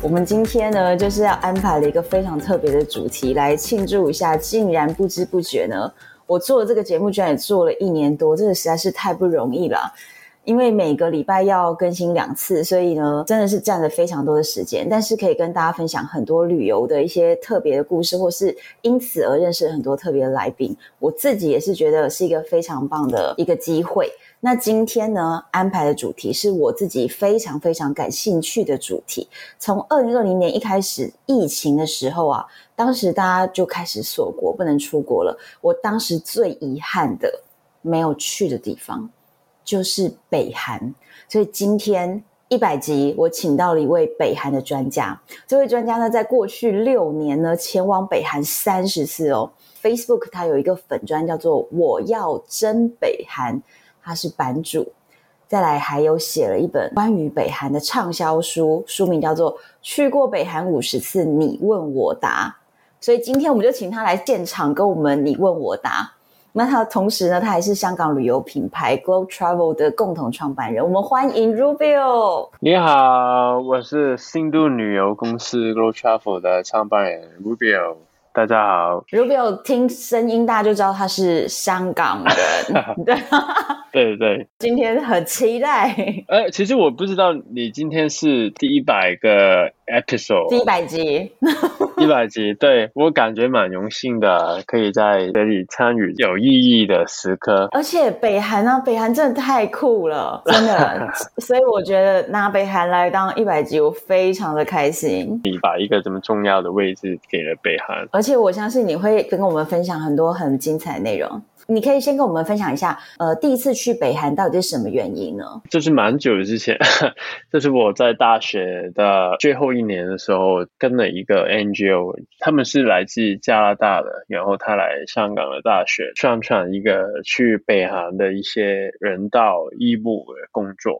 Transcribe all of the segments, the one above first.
我们今天呢，就是要安排了一个非常特别的主题来庆祝一下。竟然不知不觉呢，我做了这个节目，居然也做了一年多，这个实在是太不容易了。因为每个礼拜要更新两次，所以呢，真的是占了非常多的时间。但是可以跟大家分享很多旅游的一些特别的故事，或是因此而认识很多特别的来宾。我自己也是觉得是一个非常棒的一个机会。那今天呢，安排的主题是我自己非常非常感兴趣的主题。从二零二零年一开始疫情的时候啊，当时大家就开始锁国，不能出国了。我当时最遗憾的没有去的地方就是北韩。所以今天一百集，我请到了一位北韩的专家。这位专家呢，在过去六年呢，前往北韩三十次哦。Facebook 它有一个粉专叫做“我要真北韩”。他是版主，再来还有写了一本关于北韩的畅销书，书名叫做《去过北韩五十次，你问我答》。所以今天我们就请他来现场跟我们你问我答。那他同时呢，他还是香港旅游品牌 Globe Travel 的共同创办人。我们欢迎 Rubio。你好，我是新都旅游公司 Globe Travel 的创办人 Rubio。大家好如果有听声音大家就知道他是香港人，对。对对，今天很期待。呃，其实我不知道你今天是第一百个 episode，第一百集，一百集，对，我感觉蛮荣幸的，可以在这里参与有意义的时刻。而且北韩呢、啊，北韩真的太酷了，真的，所以我觉得拿北韩来当一百集，我非常的开心。你把一个这么重要的位置给了北韩，而且我相信你会跟我们分享很多很精彩的内容。你可以先跟我们分享一下，呃，第一次去北韩到底是什么原因呢？这是蛮久之前，这是我在大学的最后一年的时候，跟了一个 NGO，他们是来自加拿大的，然后他来香港的大学宣传一个去北韩的一些人道义务的工作，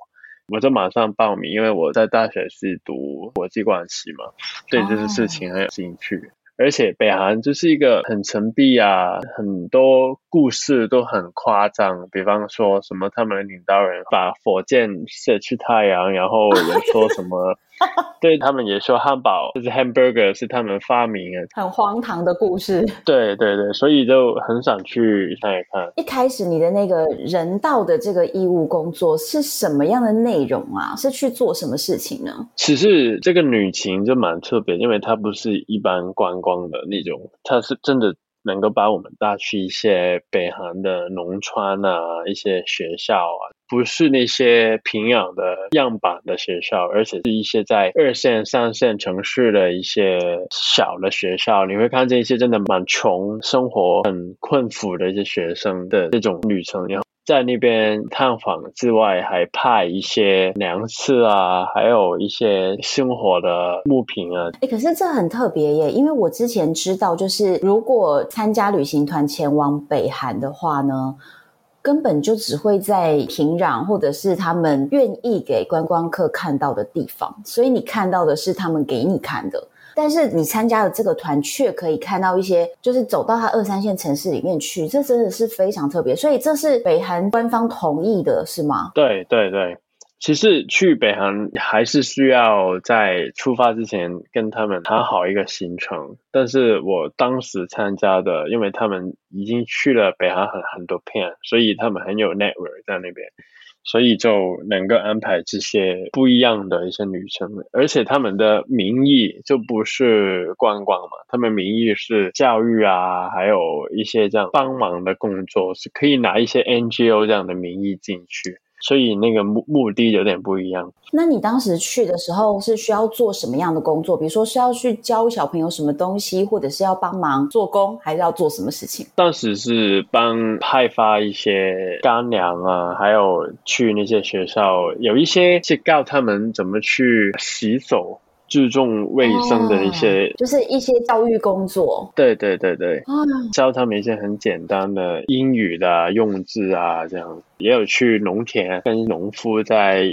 我就马上报名，因为我在大学是读国际关系嘛，对这些事情很有兴趣。而且北韩就是一个很神秘啊，很多故事都很夸张。比方说什么他们的领导人把火箭射去太阳，然后有说什么。对，他们也说汉堡就是 hamburger 是他们发明的，很荒唐的故事。对对对，所以就很想去看一看。一开始你的那个人道的这个义务工作是什么样的内容啊？是去做什么事情呢？其实这个旅行就蛮特别，因为它不是一般观光的那种，它是真的能够把我们带去一些北韩的农村啊，一些学校啊。不是那些平壤的样板的学校，而且是一些在二线、三线城市的一些小的学校。你会看见一些真的蛮穷、生活很困苦的一些学生的这种旅程。然后在那边探访之外，还派一些粮食啊，还有一些生活的物品啊。哎，可是这很特别耶，因为我之前知道，就是如果参加旅行团前往北韩的话呢。根本就只会在平壤，或者是他们愿意给观光客看到的地方，所以你看到的是他们给你看的。但是你参加的这个团却可以看到一些，就是走到他二三线城市里面去，这真的是非常特别。所以这是北韩官方同意的，是吗？对对对。其实去北韩还是需要在出发之前跟他们谈好一个行程，但是我当时参加的，因为他们已经去了北韩很很多片，所以他们很有 network 在那边，所以就能够安排这些不一样的一些女生，而且他们的名义就不是观光嘛，他们名义是教育啊，还有一些这样帮忙的工作，是可以拿一些 NGO 这样的名义进去。所以那个目目的有点不一样。那你当时去的时候是需要做什么样的工作？比如说是要去教小朋友什么东西，或者是要帮忙做工，还是要做什么事情？当时是帮派发一些干粮啊，还有去那些学校，有一些是教他们怎么去洗手。注重卫生的一些，哦，就是一些教育工作。对对对对，哦，教他们一些很简单的英语的用字啊，这样。也有去农田跟农夫在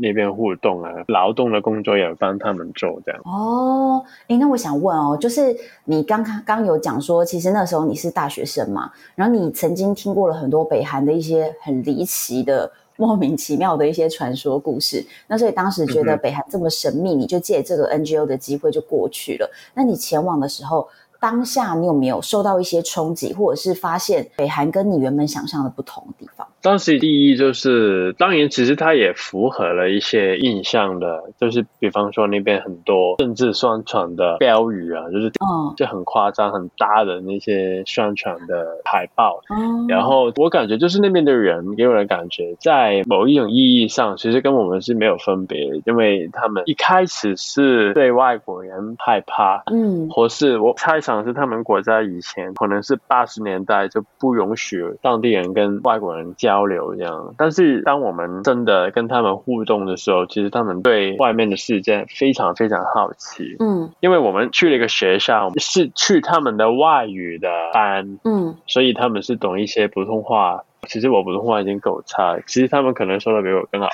那边互动啊，劳动的工作也有帮他们做这样。哦，哎，那我想问哦，就是你刚刚刚有讲说，其实那时候你是大学生嘛，然后你曾经听过了很多北韩的一些很离奇的。莫名其妙的一些传说故事，那所以当时觉得北韩这么神秘，嗯、你就借这个 NGO 的机会就过去了。那你前往的时候，当下你有没有受到一些冲击，或者是发现北韩跟你原本想象的不同的地方？当时第一就是，当然其实它也符合了一些印象的，就是比方说那边很多政治宣传的标语啊，就是嗯，就很夸张、很大的那些宣传的海报。嗯，然后我感觉就是那边的人给我的感觉，在某一种意义上，其实跟我们是没有分别，因为他们一开始是对外国人害怕，嗯，或是我猜想是他们国家以前可能是八十年代就不允许当地人跟外国人交流这样，但是当我们真的跟他们互动的时候，其实他们对外面的世界非常非常好奇。嗯，因为我们去了一个学校，是去他们的外语的班，嗯，所以他们是懂一些普通话。其实我普通话已经够差，其实他们可能说的比我更好。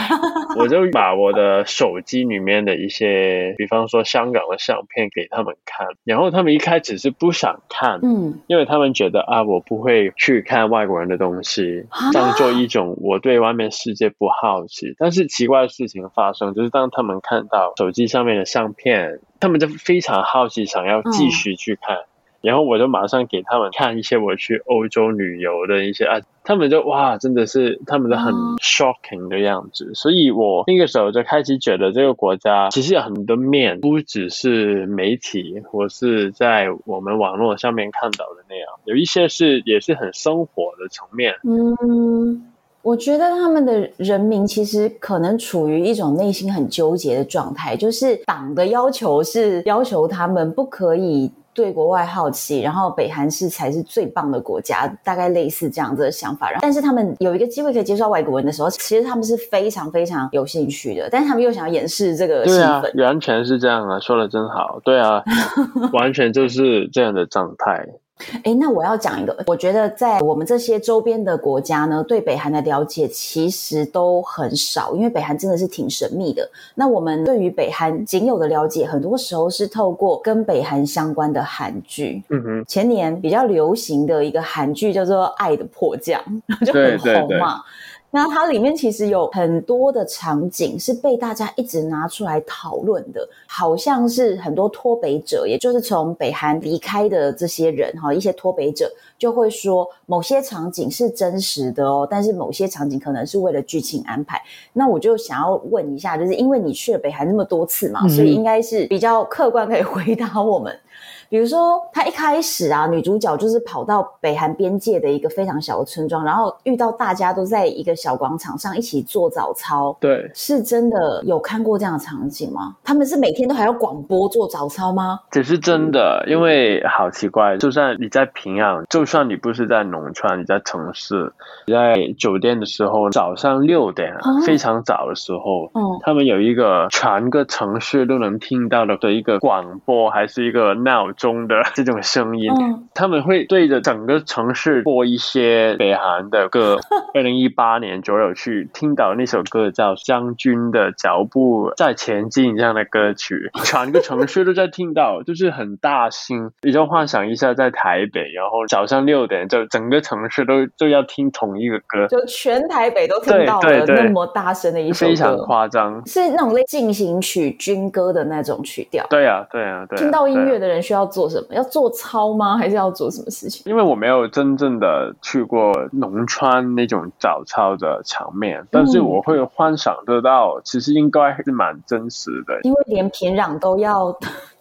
我就把我的手机里面的一些，比方说香港的相片给他们看，然后他们一开始是不想看，嗯，因为他们觉得啊，我不会去看外国人的东西，当做一种我对外面世界不好奇。但是奇怪的事情发生，就是当他们看到手机上面的相片，他们就非常好奇，想要继续去看。嗯然后我就马上给他们看一些我去欧洲旅游的一些啊，他们就哇，真的是他们都很 shocking 的样子。所以我那个时候就开始觉得这个国家其实有很多面，不只是媒体或是在我们网络上面看到的那样，有一些是也是很生活的层面。嗯，我觉得他们的人民其实可能处于一种内心很纠结的状态，就是党的要求是要求他们不可以。对国外好奇，然后北韩是才是最棒的国家，大概类似这样子的想法。然后，但是他们有一个机会可以接触到外国人的时候，其实他们是非常非常有兴趣的，但是他们又想要掩饰这个气氛。对啊，完全是这样啊，说的真好。对啊，完全就是这样的状态。哎，那我要讲一个，我觉得在我们这些周边的国家呢，对北韩的了解其实都很少，因为北韩真的是挺神秘的。那我们对于北韩仅有的了解，很多时候是透过跟北韩相关的韩剧。嗯哼，前年比较流行的一个韩剧叫做《爱的迫降》，就很红嘛。对对对那它里面其实有很多的场景是被大家一直拿出来讨论的，好像是很多脱北者，也就是从北韩离开的这些人哈，一些脱北者就会说某些场景是真实的哦，但是某些场景可能是为了剧情安排。那我就想要问一下，就是因为你去了北韩那么多次嘛，所以应该是比较客观可以回答我们。比如说，他一开始啊，女主角就是跑到北韩边界的一个非常小的村庄，然后遇到大家都在一个小广场上一起做早操。对，是真的有看过这样的场景吗？他们是每天都还要广播做早操吗？这是真的，因为好奇怪，就算你在平壤，就算你不是在农村，你在城市，你在酒店的时候，早上六点，哦、非常早的时候，嗯，他们有一个全个城市都能听到的的一个广播，还是一个闹。中的 这种声音，嗯，他们会对着整个城市播一些北韩的歌。二零一八年左右去听到那首歌叫《将军的脚步在前进》这样的歌曲，全个城市都在听到，就是很大声。你就幻想一下，在台北，然后早上六点，就整个城市都都要听同一个歌，就全台北都听到了那么大声的一首歌，非常夸张，是那种类进行曲、军歌的那种曲调。对啊，对啊，对啊。听到音乐的人需要做什么？要做操吗？还是要做什么事情？因为我没有真正的去过农村那种早操的场面，但是我会幻想得到，其实应该是蛮真实的，因为连平壤都要。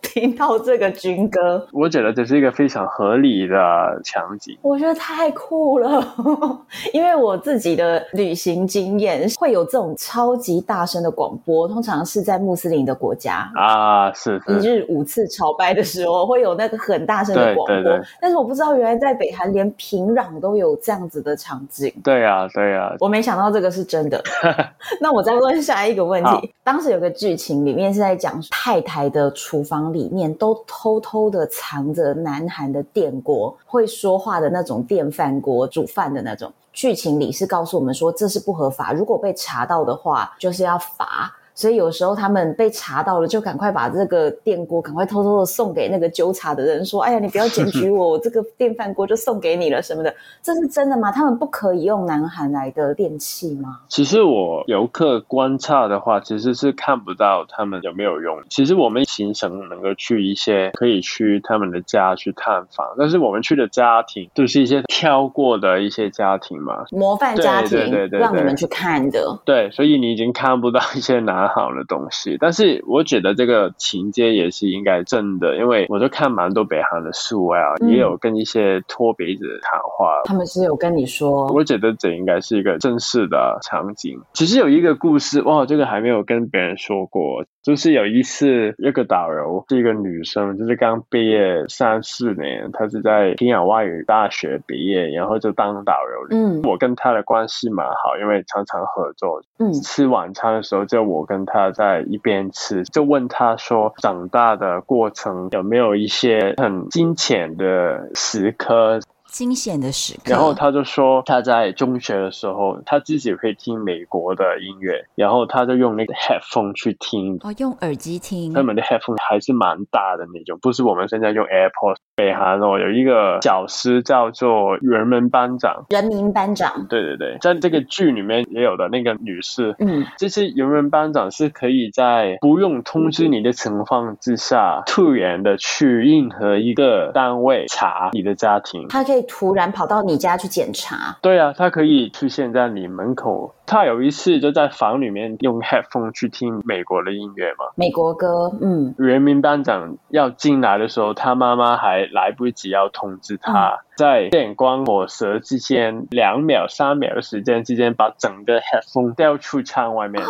听到这个军歌，我觉得这是一个非常合理的场景。我觉得太酷了，因为我自己的旅行经验会有这种超级大声的广播，通常是在穆斯林的国家啊，是，是一日五次朝拜的时候会有那个很大声的广播。对对对，但是我不知道原来在北韩连平壤都有这样子的场景。对呀，对呀，我没想到这个是真的。那我再问下一个问题，当时有个剧情里面是在讲太太的厨房里面都偷偷的藏着南韩的电锅，会说话的那种电饭锅，煮饭的那种。剧情里是告诉我们说这是不合法，如果被查到的话，就是要罚。所以有时候他们被查到了，就赶快把这个电锅赶快偷偷的送给那个纠察的人，说：“哎呀，你不要检举我，我这个电饭锅就送给你了什么的。”这是真的吗？他们不可以用南韩来的电器吗？其实我游客观察的话，其实是看不到他们有没有用。其实我们行程能够去一些可以去他们的家去探访，但是我们去的家庭都是一些挑过的一些家庭嘛，模范家庭，对对对对对，让你们去看的。对，所以你已经看不到一些南。好的东西，但是我觉得这个情节也是应该正的，因为我就看蛮多北韩的书啊，嗯、也有跟一些脱北者谈话，他们是有跟你说，我觉得这应该是一个正式的场景。其实有一个故事，哇，这个还没有跟别人说过。就是有一次，一个导游是一个女生，就是刚毕业三四年，她是在平壤外语大学毕业，然后就当导游。嗯，我跟她的关系蛮好，因为常常合作。嗯，吃晚餐的时候，就我跟她在一边吃，就问她说，长大的过程有没有一些很惊险的时刻？惊险的时刻，然后他就说他在中学的时候，他自己会听美国的音乐，然后他就用那个 headphone 去听，哦，用耳机听，他们的 headphone 还是蛮大的那种，不是我们现在用 AirPods。北韩哦，有一个教师叫做人民班长，人民班长，对对对，在这个剧里面也有的那个女士，嗯，这些人民班长是可以在不用通知你的情况之下，突然的去任何一个单位查你的家庭，他可以。突然跑到你家去检查？对啊，他可以出现在你门口。他有一次就在房里面用 headphone 去听美国的音乐嘛，美国歌。嗯，人民班长要进来的时候，他妈妈还来不及要通知他，嗯、在电光火石之间，两秒、三秒的时间之间，把整个 headphone 掉出窗外面。啊，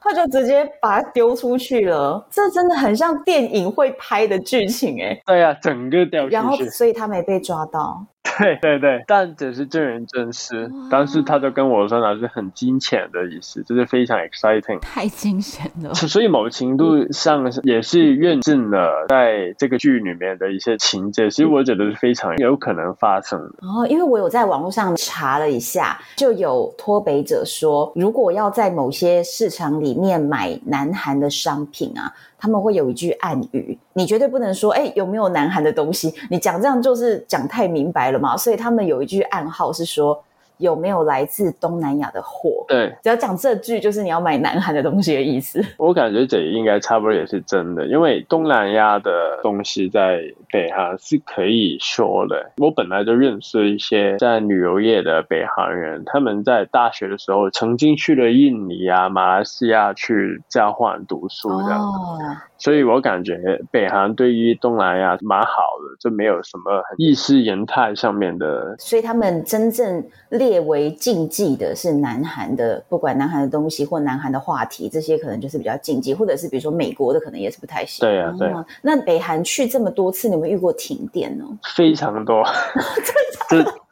他就直接把它丢出去了。这真的很像电影会拍的剧情哎。对啊，整个掉出去。然后，所以他没被抓到。对对对，但只是证人真事。但是他就跟我说，那是很惊险的意思，就是非常 exciting，太惊险了。所以某程度上也是验证了在这个剧里面的一些情节，其实我觉得是非常有可能发生的。哦，因为我有在网络上查了一下，就有脱北者说，如果要在某些市场里面买南韩的商品啊。他们会有一句暗语，你绝对不能说，哎，有没有南韩的东西？你讲这样就是讲太明白了嘛。所以他们有一句暗号是说。有没有来自东南亚的货？对，只要讲这句，就是你要买南韩的东西的意思。我感觉这应该差不多也是真的，因为东南亚的东西在北韩是可以说的。我本来就认识一些在旅游业的北韩人，他们在大学的时候曾经去了印尼啊、马来西亚去交换读书这样。哦。所以我感觉北韩对于东南亚蛮好的，就没有什么意识形态上面的。所以他们真正列为禁忌的是南韩的，不管南韩的东西或南韩的话题，这些可能就是比较禁忌，或者是比如说美国的可能也是不太行。对啊，对。那北韩去这么多次，你有没有遇过停电呢？非常多。真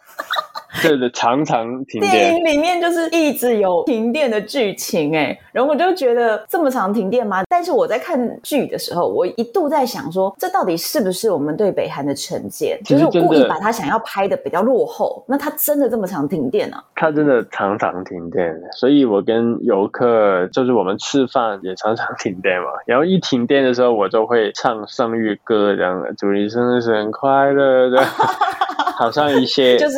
的。对的，常常停电。电影里面就是一直有停电的剧情，哎，然后我就觉得这么常停电吗？但是我在看剧的时候，我一度在想说，这到底是不是我们对北韩的成见？就是我故意把它想要拍的比较落后。那它真的这么常停电啊？它真的常常停电，所以我跟游客就是我们吃饭也常常停电嘛。然后一停电的时候，我就会唱生日歌，这样的祝你生日快乐的，好像一些就是。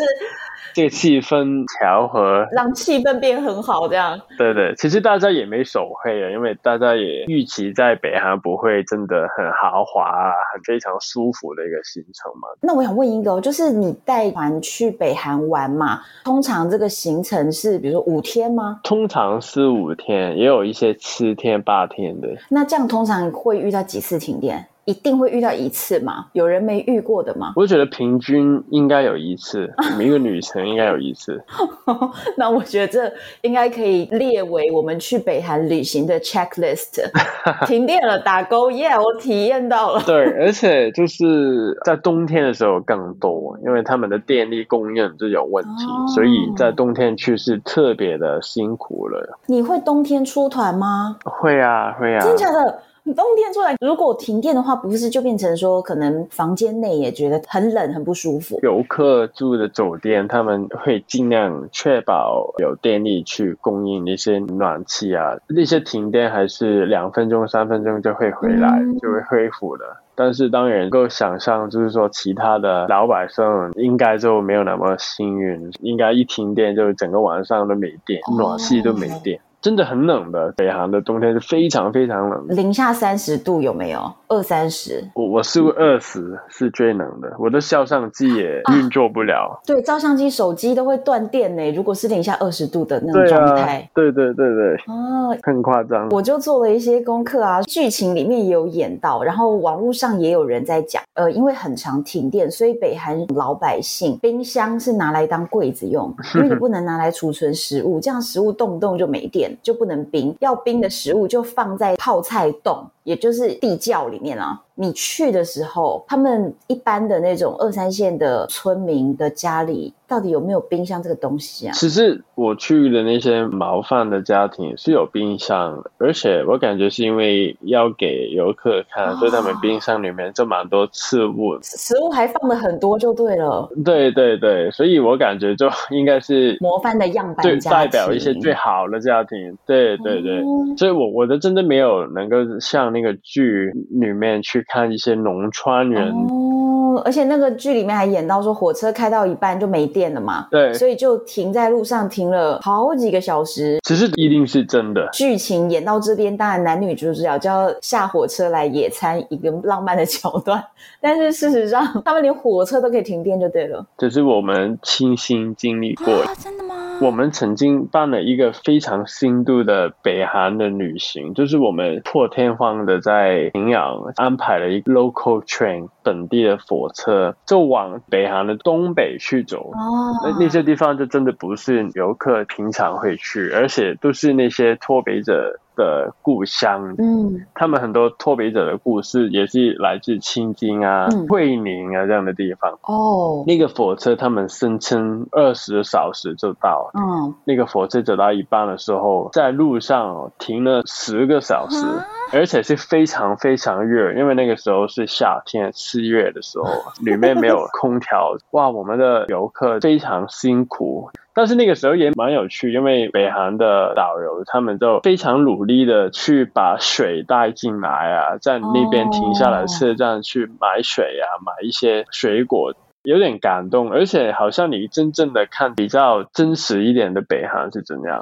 这个气氛调和，让气氛变很好，这样。对对，其实大家也没手绘啊，因为大家也预期在北韩不会真的很豪华啊，很非常舒服的一个行程嘛。那我想问一个，就是你带团去北韩玩嘛？通常这个行程是比如说五天吗？通常是五天，也有一些七天八天的。那这样通常会遇到几次停电？一定会遇到一次吗？有人没遇过的吗？我觉得平均应该有一次，每一个旅程应该有一次。那我觉得这应该可以列为我们去北韩旅行的 checklist。停电了，打勾，耶、yeah！我体验到了。对，而且就是在冬天的时候更多，因为他们的电力供应就有问题，哦、所以在冬天去是特别的辛苦了。你会冬天出团吗？会啊，会啊。真的假的？冬天出来，如果停电的话，不是就变成说，可能房间内也觉得很冷、很不舒服。游客住的酒店，他们会尽量确保有电力去供应那些暖气啊。那些停电还是两分钟、三分钟就会回来，嗯、就会恢复的。但是当然能够想象，就是说其他的老百姓应该就没有那么幸运，应该一停电就整个晚上都没电，哦、暖气都没电。真的很冷的，北航的冬天是非常非常冷，零下三十度有没有？二三十？我我试过二十是最冷的，我的照相机也运作不了。啊、对，照相机、手机都会断电呢。如果是零下二十度的那种状态，对对对对，哦，很夸张。我就做了一些功课啊，剧情里面也有演到，然后网络上也有人在讲，呃，因为很常停电，所以北韩老百姓冰箱是拿来当柜子用，因为 你不能拿来储存食物，这样食物动不动就没电。就不能冰，要冰的食物就放在泡菜洞，也就是地窖里里面啊。你去的时候，他们一般的那种二三线的村民的家里，到底有没有冰箱这个东西啊？其实我去的那些模范的家庭是有冰箱，而且我感觉是因为要给游客看，哦、所以他们冰箱里面就蛮多次物，食物还放了很多，就对了。对对对，所以我感觉就应该是模范的样板，对，代表一些最好的家庭。对对对，哦、所以我我的真的没有能够像那个剧里面去。看一些农村人哦，而且那个剧里面还演到说火车开到一半就没电了嘛，对，所以就停在路上停了好几个小时。其实一定是真的。剧情演到这边，当然男女主角就要下火车来野餐，一个浪漫的桥段。但是事实上，他们连火车都可以停电，就对了。只是我们亲身经历过。啊，真的吗？我们曾经办了一个非常深度的北韩的旅行，就是我们破天荒的在平壤安排了一个 local train 本地的火车，就往北韩的东北去走。哦，那那些地方就真的不是游客平常会去，而且都是那些脱北者的故乡，嗯，他们很多脱北者的故事也是来自青津啊、会宁、嗯、啊这样的地方。哦，那个火车他们声称二十小时就到，嗯，那个火车走到一半的时候，在路上停了十个小时，啊、而且是非常非常热，因为那个时候是夏天四月的时候，里面没有空调。哇，我们的游客非常辛苦。但是那个时候也蛮有趣，因为北韩的导游他们就非常努力的去把水带进来啊，在那边停下来车站去买水啊，买一些水果，有点感动。而且好像你真正的看比较真实一点的北韩是怎样，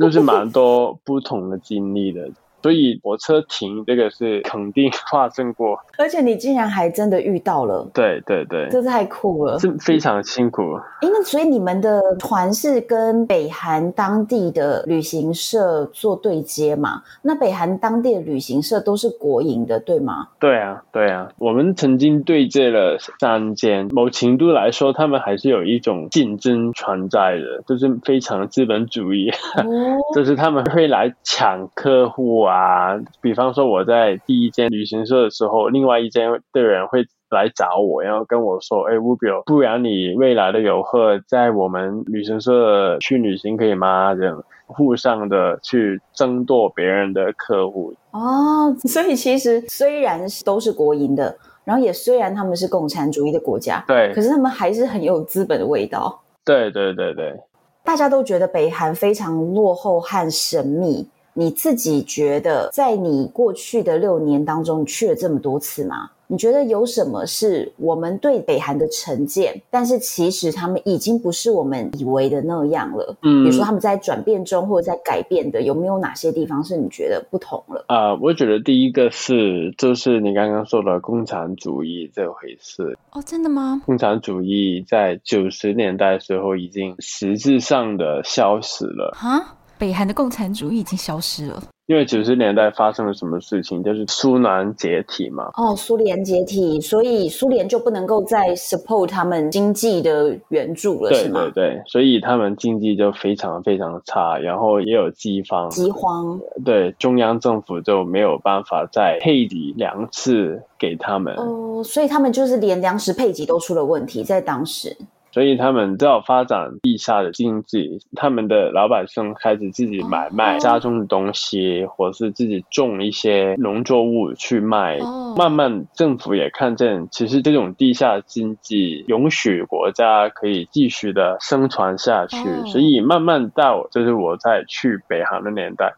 就是蛮多不同的经历的。所以火车停这个是肯定发生过，而且你竟然还真的遇到了，对对对，这太酷了，是非常辛苦。哎，那所以你们的团是跟北韩当地的旅行社做对接嘛？那北韩当地的旅行社都是国营的，对吗？对啊，对啊，我们曾经对接了三间，某程度来说，他们还是有一种竞争存在的，就是非常资本主义，哦、就是他们会来抢客户啊。啊，比方说我在第一间旅行社的时候，另外一间的人会来找我，然后跟我说：“哎，Rubio，不然你未来的游客在我们旅行社去旅行可以吗？”这样互相的去争夺别人的客户。哦，所以其实虽然都是国营的，然后也虽然他们是共产主义的国家，对，可是他们还是很有资本的味道。对对对对，大家都觉得北韩非常落后和神秘。你自己觉得，在你过去的六年当中，你去了这么多次吗？你觉得有什么是我们对北韩的成见，但是其实他们已经不是我们以为的那样了？嗯，比如说他们在转变中或者在改变的，有没有哪些地方是你觉得不同了？啊、呃，我觉得第一个是，就是你刚刚说的共产主义这回事。哦，真的吗？共产主义在九十年代的时候已经实质上的消失了。哈，北韩的共产主义已经消失了。因为九十年代发生了什么事情，就是苏南解体嘛。哦，苏联解体，所以苏联就不能够再 support 他们经济的援助了，是吗？对对对，所以他们经济就非常非常差，然后也有饥荒。饥荒。对，中央政府就没有办法再配给粮食给他们。哦，所以他们就是连粮食配给都出了问题，在当时。所以他们都要发展地下的经济，他们的老百姓开始自己买卖家中的东西，或是自己种一些农作物去卖。慢慢政府也看见，其实这种地下经济允许国家可以继续的生存下去。所以慢慢到就是我在去北韩的年代。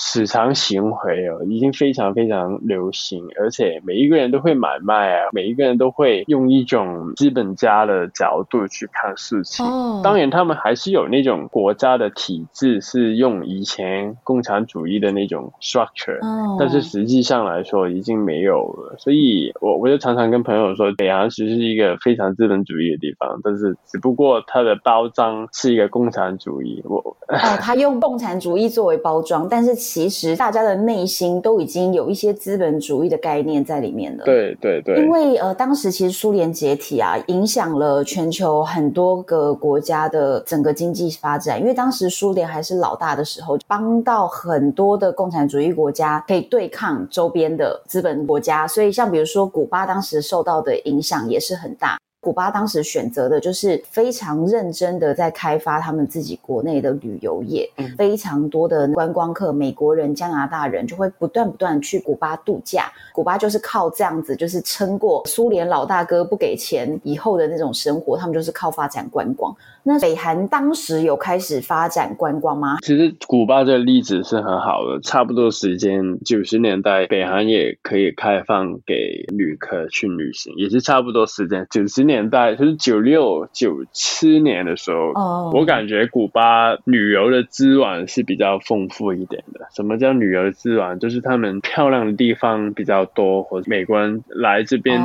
市场行回哦，已经非常非常流行，而且每一个人都会买卖啊，每一个人都会用一种资本家的角度去看事情。Oh. 当然，他们还是有那种国家的体制，是用以前共产主义的那种 structure，、oh. 但是实际上来说已经没有了。所以我我就常常跟朋友说，北韩其实是一个非常资本主义的地方，但是只不过它的包装是一个共产主义。我哦，他用共产主义作为包装，但是。其实大家的内心都已经有一些资本主义的概念在里面了。对对对。因为呃，当时其实苏联解体啊，影响了全球很多个国家的整个经济发展。因为当时苏联还是老大的时候，帮到很多的共产主义国家可以对抗周边的资本国家。所以像比如说古巴，当时受到的影响也是很大。古巴当时选择的就是非常认真的在开发他们自己国内的旅游业，嗯，非常多的观光客，美国人、加拿大人就会不断不断去古巴度假。古巴就是靠这样子，就是撑过苏联老大哥不给钱以后的那种生活，他们就是靠发展观光。那北韩当时有开始发展观光吗？其实古巴这个例子是很好的，差不多时间九十年代，北韩也可以开放给旅客去旅行，也是差不多时间九十年代，就是九六九七年的时候。哦，我感觉古巴旅游的资源是比较丰富一点的。什么叫旅游的资源？就是他们漂亮的地方比较多，或者美国人来这边。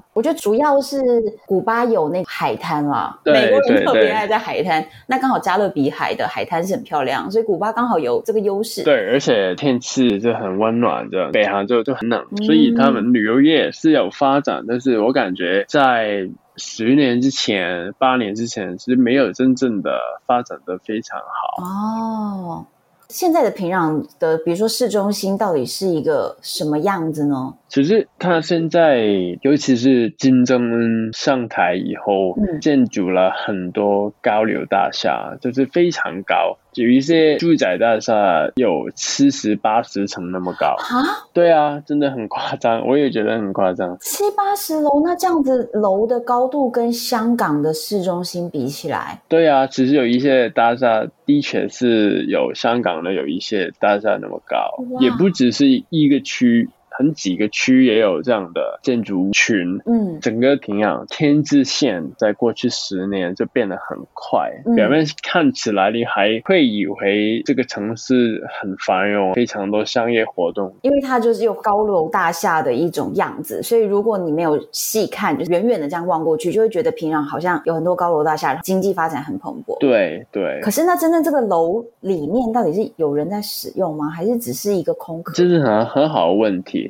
哦，我觉得主要是古巴有那个海滩啦，美国人。特别爱在海滩，那刚好加勒比海的海滩是很漂亮，所以古巴刚好有这个优势。对，而且天气就很温暖，这样北韩就就很冷，所以他们旅游业是有发展，嗯，但是我感觉在十年之前、八年之前，其实没有真正的发展的非常好。哦，现在的平壤的，比如说市中心，到底是一个什么样子呢？其实它现在，尤其是金正恩上台以后，嗯、建筑了很多高楼大厦，就是非常高，有一些住宅大厦有七十八十层那么高啊！对啊，真的很夸张，我也觉得很夸张。七八十楼，那这样子楼的高度跟香港的市中心比起来，对啊，其实有一些大厦的确是有香港的有一些大厦那么高，也不只是一个区。很几个区也有这样的建筑群，嗯，整个平壤天际线在过去十年就变得很快，嗯，表面看起来你还会以为这个城市很繁荣，非常多商业活动，因为它就是有高楼大厦的一种样子，所以如果你没有细看，就是远远的这样望过去，就会觉得平壤好像有很多高楼大厦，经济发展很蓬勃。对对。可是那真正这个楼里面到底是有人在使用吗？还是只是一个空壳？这是很很好的问题。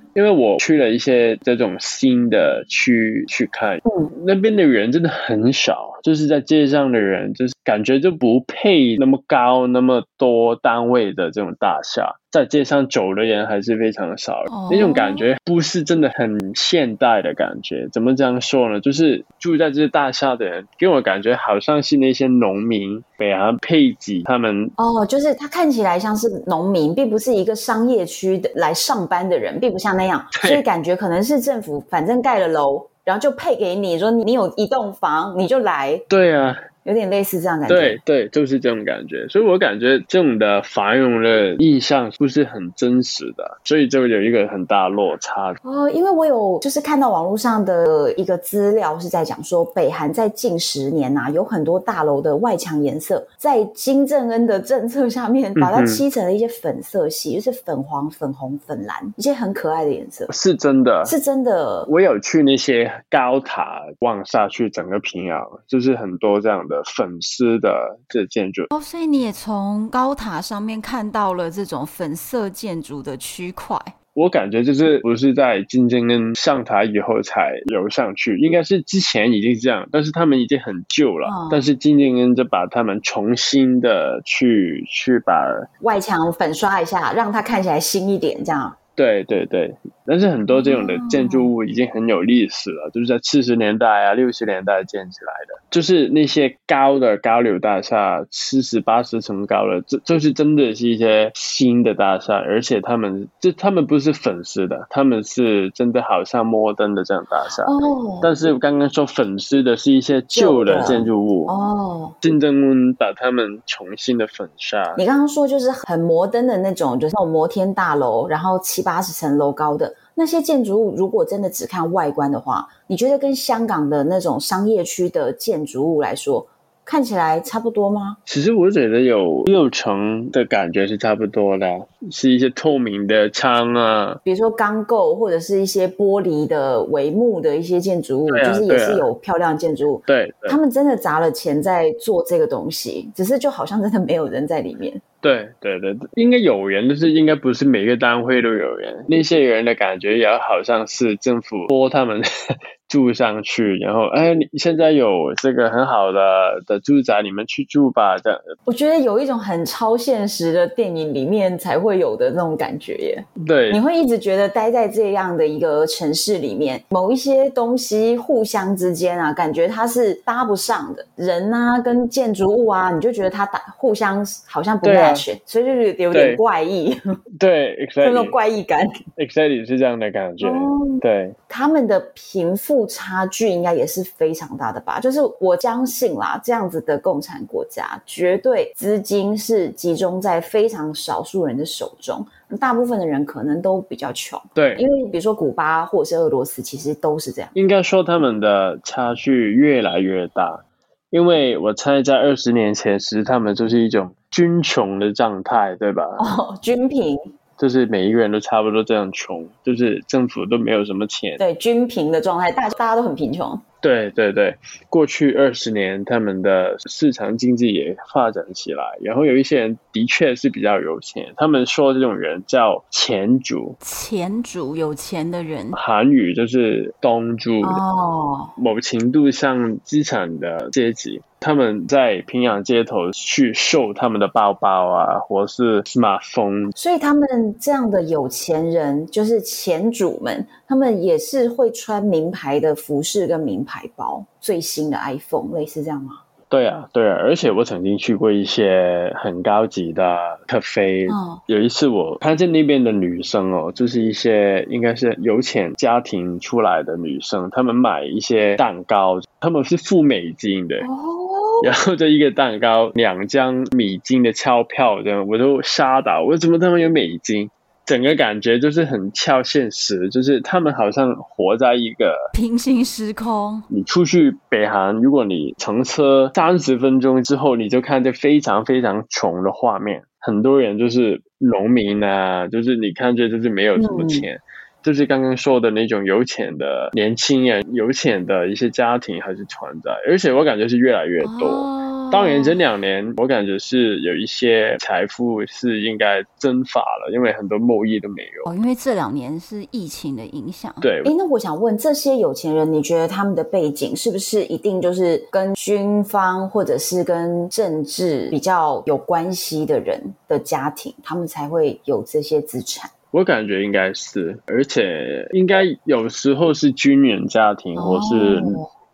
因为我去了一些这种新的区去看，嗯，那边的人真的很少，就是在街上的人，就是感觉就不配那么高、那么多单位的这种大厦。在街上走的人还是非常少的，那种感觉不是真的很现代的感觉。怎么这样说呢？就是住在这些大厦的人，给我感觉好像是那些农民，北韩配给他们。哦，就是他看起来像是农民，并不是一个商业区的来上班的人，并不像那样，所以感觉可能是政府反正盖了楼，然后就配给你说你有一栋房，你就来。对啊。有点类似这样感觉。对对，就是这种感觉。所以我感觉这种的繁荣的意象不是很真实的，所以就有一个很大落差。哦，因为我有就是看到网络上的一个资料是在讲说，北韩在近十年呐、啊，有很多大楼的外墙颜色，在金正恩的政策下面，把它漆成了一些粉色系，嗯、就是粉黄、粉红、粉蓝，一些很可爱的颜色。是真的，是真的。我有去那些高塔望下去，整个平壤就是很多这样的。粉丝的这建筑哦，所以你也从高塔上面看到了这种粉色建筑的区块。我感觉就是不是在金正恩上台以后才游上去，应该是之前已经这样，但是他们已经很旧了。嗯、但是金正恩就把他们重新的去去把外墙粉刷一下，让它看起来新一点，这样。对对对，但是很多这种的建筑物已经很有历史了，就是在七十年代啊、六十年代建起来的，就是那些高的高楼大厦，七十八十层高的，这就是真的是一些新的大厦，而且他们这他们不是粉饰的，他们是真的好像摩登的这种大厦。哦。但是刚刚说粉饰的是一些旧的建筑物。哦。金正恩把他们重新的粉刷。你刚刚说就是很摩登的那种，就是那种摩天大楼，然后七八十层楼高的那些建筑物，如果真的只看外观的话，你觉得跟香港的那种商业区的建筑物来说，看起来差不多吗？其实我觉得有六成的感觉是差不多的，是一些透明的窗啊，比如说钢构或者是一些玻璃的帷幕的一些建筑物，啊、就是也是有漂亮建筑物。对，对，他们真的砸了钱在做这个东西，只是就好像真的没有人在里面。对对对，应该有人，但是应该不是每个单位都有人。那些人的感觉也好像是政府拨他们住上去，然后哎，你现在有这个很好的的住宅，你们去住吧。这样，我觉得有一种很超现实的电影里面才会有的那种感觉耶。对，你会一直觉得待在这样的一个城市里面，某一些东西互相之间啊，感觉它是搭不上的，人啊跟建筑物啊，你就觉得它打互相好像不 match，。所以就是有点怪异，对，那种怪异感，exactly 是这样的感觉。Oh, 对，他们的贫富差距应该也是非常大的吧？就是我相信啦，这样子的共产国家，绝对资金是集中在非常少数人的手中，大部分的人可能都比较穷。对，因为比如说古巴或者是俄罗斯，其实都是这样。应该说他们的差距越来越大。因为我猜在二十年前时，他们就是一种均穷的状态，对吧？哦，均贫，就是每一个人都差不多这样穷，就是政府都没有什么钱。对，均贫的状态，大大家都很贫穷。对对对，过去二十年，他们的市场经济也发展起来，然后有一些人的确是比较有钱，他们说这种人叫钱主，钱主有钱的人，韩语就是东主哦，某程度上资产的阶级。他们在平壤街头去秀他们的包包啊，或是 smartphone。所以他们这样的有钱人，就是钱主们，他们也是会穿名牌的服饰跟名牌包，最新的 iPhone，类似这样吗？对啊，对啊。而且我曾经去过一些很高级的咖啡。哦。有一次我看见那边的女生哦，就是一些应该是有钱家庭出来的女生，她们买一些蛋糕，她们是付美金的。哦。然后就一个蛋糕，两张美金的钞票，这样我都吓到。为什么他们有美金？整个感觉就是很超现实，就是他们好像活在一个平行时空。你出去北韩，如果你乘车三十分钟之后，你就看见非常非常穷的画面，很多人就是农民啊，就是你看见就是没有什么钱。嗯就是刚刚说的那种有钱的年轻人，有钱的一些家庭还是存在，而且我感觉是越来越多。哦、当然，这两年我感觉是有一些财富是应该蒸发了，因为很多贸易都没有。哦，因为这两年是疫情的影响。对。诶，那我想问，这些有钱人，你觉得他们的背景是不是一定就是跟军方或者是跟政治比较有关系的人的家庭，他们才会有这些资产？我感觉应该是，而且应该有时候是军人家庭，或是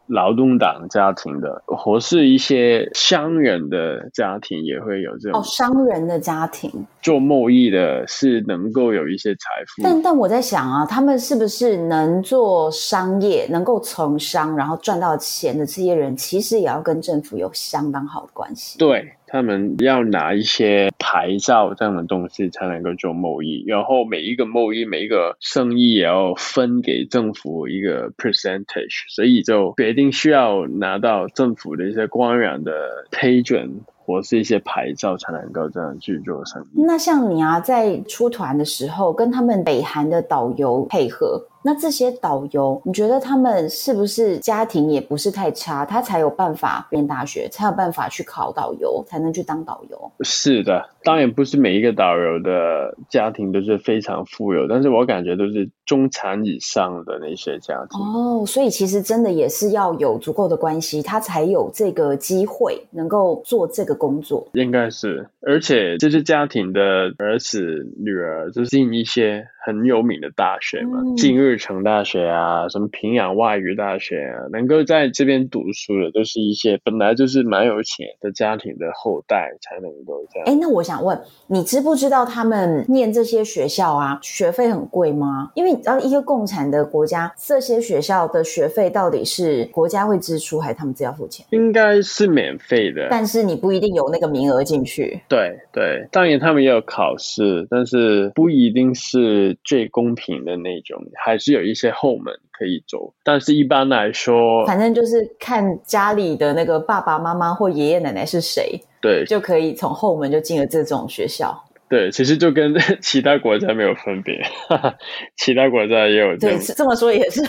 劳动党家庭的，或是一些商人的家庭也会有这种。哦，商人的家庭做贸易的是能够有一些财富。但但我在想啊，他们是不是能做商业、能够从商然后赚到钱的这些人，其实也要跟政府有相当好的关系。对。他们要拿一些牌照这样的东西才能够做贸易，然后每一个贸易、每一个生意也要分给政府一个 percentage，所以就决定需要拿到政府的一些官员的批准。或是一些牌照才能够这样去做生意。那像你啊，在出团的时候，跟他们北韩的导游配合，那这些导游，你觉得他们是不是家庭也不是太差，他才有办法念大学，才有办法去考导游，才能去当导游？是的，当然不是每一个导游的家庭都是非常富有，但是我感觉都是中产以上的那些家庭。哦，所以其实真的也是要有足够的关系，他才有这个机会能够做这个工作。应该是，而且这些家庭的儿子女儿就是进一些很有名的大学嘛，进、嗯、日成大学啊，什么平壤外语大学啊，能够在这边读书的，都是一些本来就是蛮有钱的家庭的后代才能够这样。哎，那我想问，你知不知道他们念这些学校啊，学费很贵吗？因为你知道，一个共产的国家，这些学校的学费到底是国家会支出，还是他们自己要付钱？应该是免费的，但是你不一定有那个名额进去。对对，当然他们也有考试，但是不一定是。最公平的那种，还是有一些后门可以走，但是一般来说，反正就是看家里的那个爸爸妈妈或爷爷奶奶是谁，对，就可以从后门就进了这种学校。对，其实就跟 其他国家没有分别，其他国家也有这。对，这么说也是，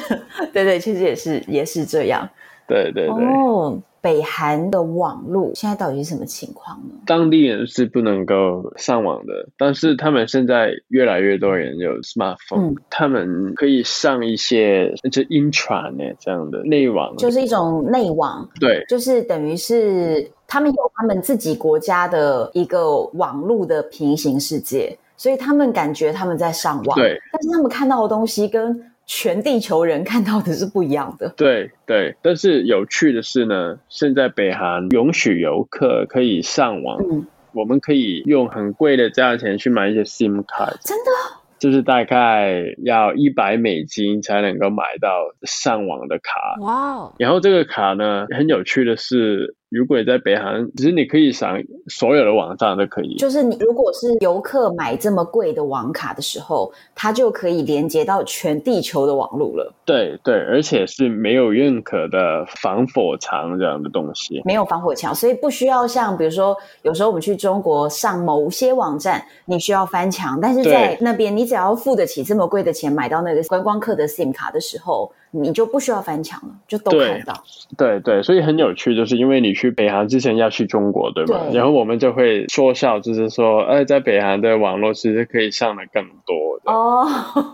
对对，其实也是也是这样。对对对。哦。北韩的网络现在到底是什么情况呢？当地人是不能够上网的，但是他们现在越来越多人有 smartphone，、嗯、他们可以上一些就 intranet 这样的内网，就是一种内网，对，就是等于是他们有他们自己国家的一个网络的平行世界，所以他们感觉他们在上网，对，但是他们看到的东西跟全地球人看到的是不一样的。对对，但是有趣的是呢，现在北韩允许游客可以上网，嗯，我们可以用很贵的价钱去买一些 SIM 卡，真的，就是大概要一百美金才能够买到上网的卡。哇哦！然后这个卡呢，很有趣的是。如果你在北韩，其实你可以想所有的网站都可以。就是你如果是游客买这么贵的网卡的时候，它就可以连接到全地球的网络了。对对，而且是没有任何的防火墙这样的东西。没有防火墙，所以不需要像比如说，有时候我们去中国上某些网站，你需要翻墙，但是在那边你只要付得起这么贵的钱买到那个观光客的 SIM 卡的时候。你就不需要翻墙了，就都看到。对对对，所以很有趣，就是因为你去北韩之前要去中国，对吧？对。然后我们就会说笑，就是说，哎，在北韩的网络其实可以上的更多的。哦，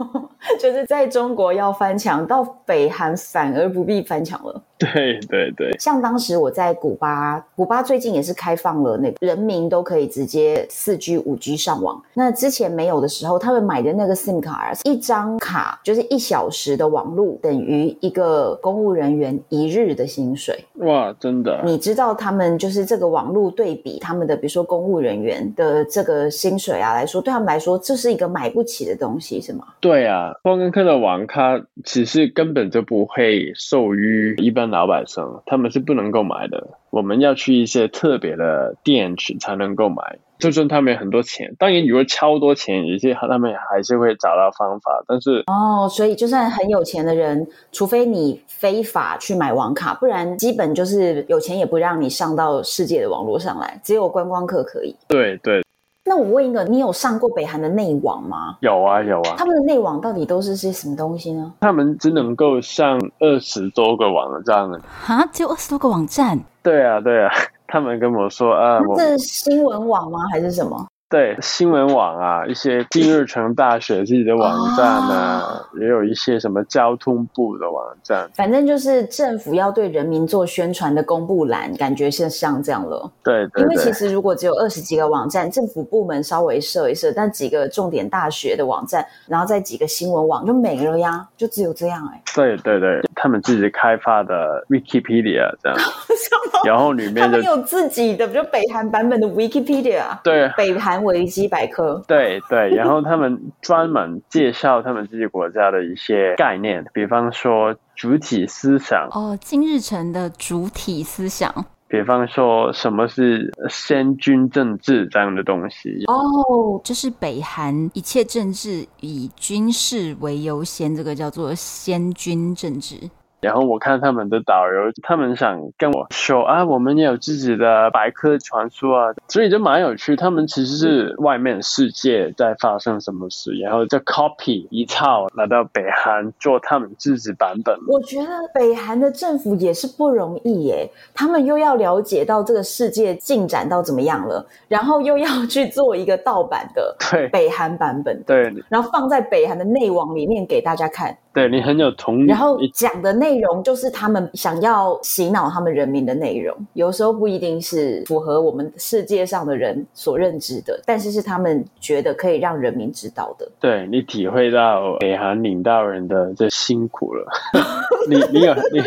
就是在中国要翻墙，到北韩反而不必翻墙了。对对对，像当时我在古巴，古巴最近也是开放了，那个人民都可以直接四 G、五 G 上网。那之前没有的时候，他们买的那个 SIM 卡，一张卡就是一小时的网络，等于一个公务人员一日的薪水。哇，真的？你知道他们就是这个网络对比他们的，比如说公务人员的这个薪水啊来说，对他们来说这是一个买不起的东西，是吗？对啊，观光客的网咖其实根本就不会受于一般。老百姓他们是不能够买的，我们要去一些特别的店去才能够买。就算他们有很多钱，当然如果超多钱，有些他们还是会找到方法。但是哦，所以就算很有钱的人，除非你非法去买网卡，不然基本就是有钱也不让你上到世界的网络上来，只有观光客可以。对对。那我问一个，你有上过北韩的内网吗？有啊，有啊。他们的内网到底都是些什么东西呢？他们只能够上二十多个网站。啊，只有二十多个网站？对啊，对啊。他们跟我说啊，这是新闻网吗？还是什么？对，新闻网啊，一些金日成大学自己的网站啊，哦、也有一些什么交通部的网站，反正就是政府要对人民做宣传的公布栏，感觉是像这样了。对，对，对，因为其实如果只有二十几个网站，政府部门稍微设一设，但几个重点大学的网站，然后再几个新闻网就没了呀，就只有这样哎、欸。对对对，他们自己开发的 Wikipedia 这样，然后里面他们有自己的，就北韩版本的 Wikipedia。对，北韩维基百科。对对，然后他们专门介绍他们自己国家的一些概念，比方说主体思想。哦，金日成的主体思想。比方说什么是先军政治这样的东西。哦，就是北韩一切政治以军事为优先，这个叫做先军政治。然后我看他们的导游，他们想跟我说啊，我们也有自己的百科传说啊，所以就蛮有趣。他们其实是外面世界在发生什么事，然后就 copy 一套来到北韩做他们自己版本。我觉得北韩的政府也是不容易耶，他们又要了解到这个世界进展到怎么样了，然后又要去做一个盗版的 对北韩版本，对，然后放在北韩的内网里面给大家看。对，你很有同理，然后讲的内内容就是他们想要洗脑他们人民的内容，有时候不一定是符合我们世界上的人所认知的，但是是他们觉得可以让人民知道的。对，你体会到北韩领导人的这辛苦了，你你有你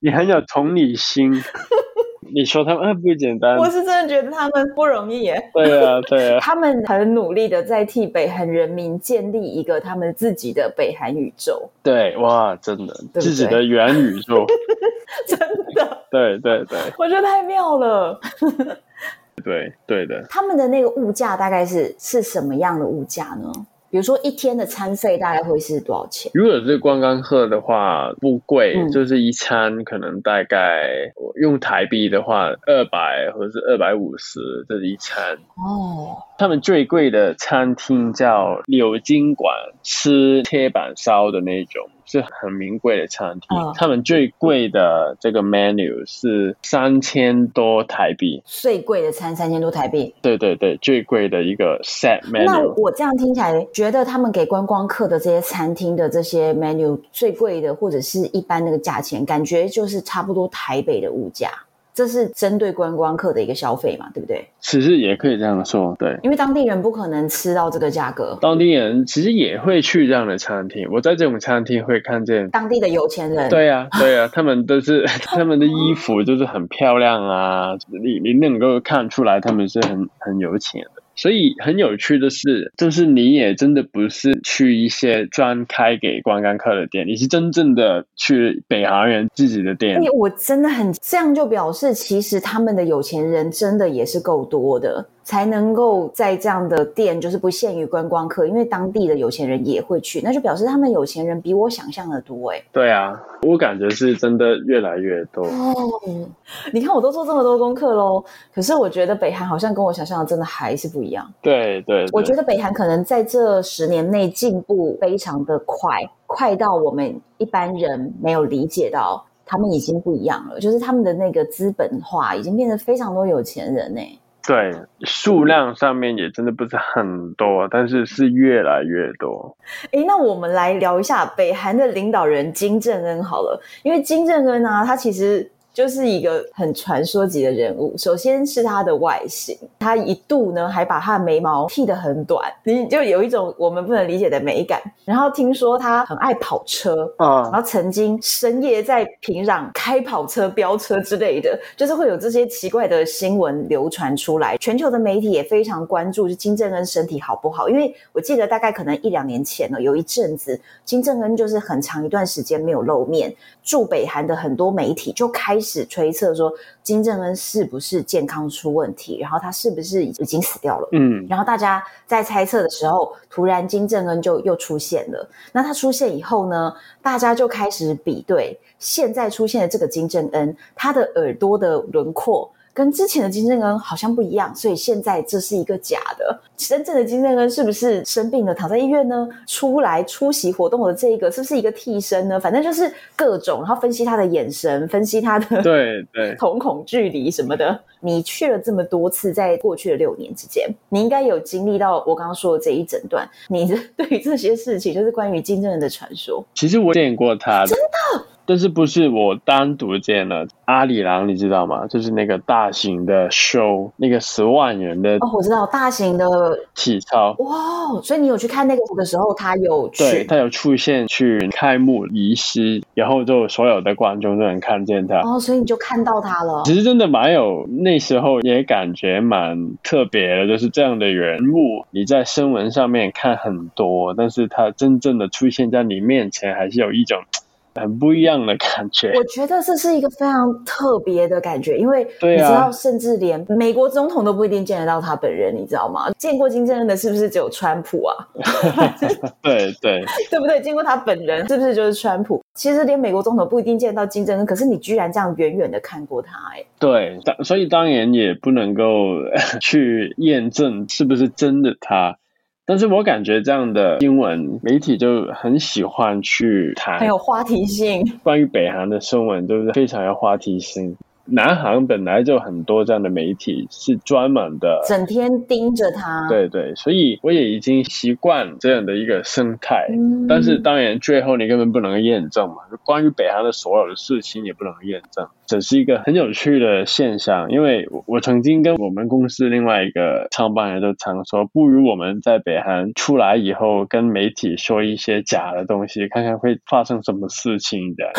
你很有同理心。你说他们很不简单，我是真的觉得他们不容易耶。对啊，对啊，他们很努力的在替北韩人民建立一个他们自己的北韩宇宙。对，哇，真的，对对自己的元宇宙，真的，对对对，我觉得太妙了。对对的，他们的那个物价大概是是什么样的物价呢？比如说一天的餐费大概会是多少钱？如果是观光客的话，不贵，嗯、就是一餐可能大概用台币的话，二百或者是二百五十，这是一餐。哦，他们最贵的餐厅叫柳金馆，吃铁板烧的那种。是很名贵的餐厅，哦、他们最贵的这个 menu 是三千多台币，最贵的餐三千多台币。对对对，最贵的一个 set menu。那我这样听起来，觉得他们给观光客的这些餐厅的这些 menu 最贵的，或者是一般那个价钱，感觉就是差不多台北的物价。这是针对观光客的一个消费嘛，对不对？其实也可以这样说，对，因为当地人不可能吃到这个价格。当地人其实也会去这样的餐厅，我在这种餐厅会看见当地的有钱人。对呀、啊，对呀、啊，他们都是他们的衣服就是很漂亮啊，你你能够看出来他们是很很有钱的。所以很有趣的是，就是你也真的不是去一些专开给观光客的店，你是真正的去北航人自己的店。我真的很这样就表示，其实他们的有钱人真的也是够多的。才能够在这样的店，就是不限于观光客，因为当地的有钱人也会去，那就表示他们有钱人比我想象的多哎。对啊，我感觉是真的越来越多哦。你看，我都做这么多功课喽，可是我觉得北韩好像跟我想象的真的还是不一样。对对，对，我觉得北韩可能在这十年内进步非常的快，快到我们一般人没有理解到，他们已经不一样了，就是他们的那个资本化已经变得非常多有钱人哎。对，数量上面也真的不是很多，但是是越来越多。诶，那我们来聊一下北韩的领导人金正恩好了，因为金正恩呢、啊，他其实。就是一个很传说级的人物。首先是他的外形，他一度呢还把他的眉毛剃得很短，你就有一种我们不能理解的美感。然后听说他很爱跑车啊，然后曾经深夜在平壤开跑车、飙车之类的，就是会有这些奇怪的新闻流传出来。全球的媒体也非常关注，就金正恩身体好不好？因为我记得大概可能一两年前呢，有一阵子金正恩就是很长一段时间没有露面，驻北韩的很多媒体就开。开始推测说金正恩是不是健康出问题，然后他是不是已经死掉了？嗯，然后大家在猜测的时候，突然金正恩就又出现了。那他出现以后呢，大家就开始比对现在出现的这个金正恩，他的耳朵的轮廓跟之前的金正恩好像不一样，所以现在这是一个假的。真正的金正恩是不是生病了躺在医院呢？出来出席活动的这一个是不是一个替身呢？反正就是各种，然后分析他的眼神，分析他的对对 瞳孔距离什么的。你去了这么多次，在过去的六年之间，你应该有经历到我刚刚说的这一整段。你 对于这些事情，就是关于金正恩的传说。其实我见过他的，真的。但是不是我单独见了阿里郎，你知道吗？就是那个大型的 show，那个十万人的哦，我知道大型的体操哇，所以你有去看那个的时候，他有去，对，他有出现去开幕仪式，然后就所有的观众都能看见他哦，所以你就看到他了。其实真的蛮有，那时候也感觉蛮特别的，就是这样的人物，你在新闻上面看很多，但是他真正的出现在你面前，还是有一种。很不一样的感觉，我觉得这是一个非常特别的感觉，因为你知道，甚至连美国总统都不一定见得到他本人，你知道吗？见过金正恩的，是不是只有川普啊？对 对，对不对？见过他本人，是不是就是川普？其实连美国总统不一定见得到金正恩，可是你居然这样远远的看过他，哎，对，所以当然也不能够 去验证是不是真的他。但是我感觉这样的新闻媒体就很喜欢去谈，很有话题性。关于北韩的新闻就是非常有话题性。南韩本来就很多这样的媒体是专门的，整天盯着他。对对，所以我也已经习惯这样的一个生态。嗯。但是当然，最后你根本不能验证嘛。关于北韩的所有的事情也不能验证，这是一个很有趣的现象。因为我曾经跟我们公司另外一个创办人都常说，不如我们在北韩出来以后，跟媒体说一些假的东西，看看会发生什么事情的。